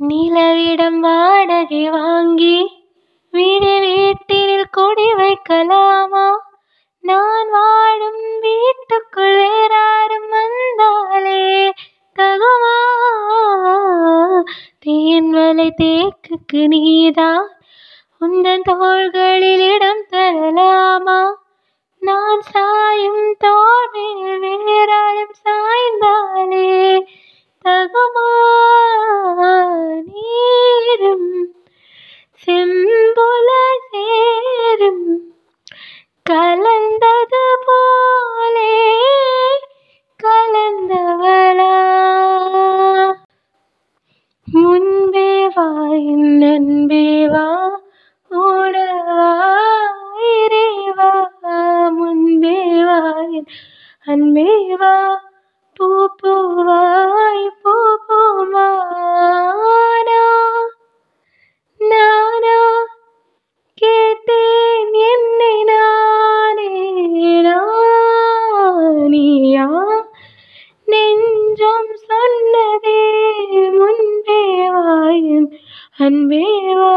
நிலவிடம் வாடகை வாங்கி வீடு வீட்டில் குடி வைக்கலாமா? நான் வாழும் வீட்டுக்குள் வேறாரும் வந்தாலே தகுமா? தேன்மலை தேக்குக்கு நீதான் உந்தன் தோள்களில் இடம் தரலாமா நான் சாயும் தோ കലന്തതുപോലെ കലന്തവള. മുൻപേ വാ ഇന്നൻപേ വാ ഓടവാ நெஞ்சம் சொன்னதே முன்பே வா என் அன்பே வா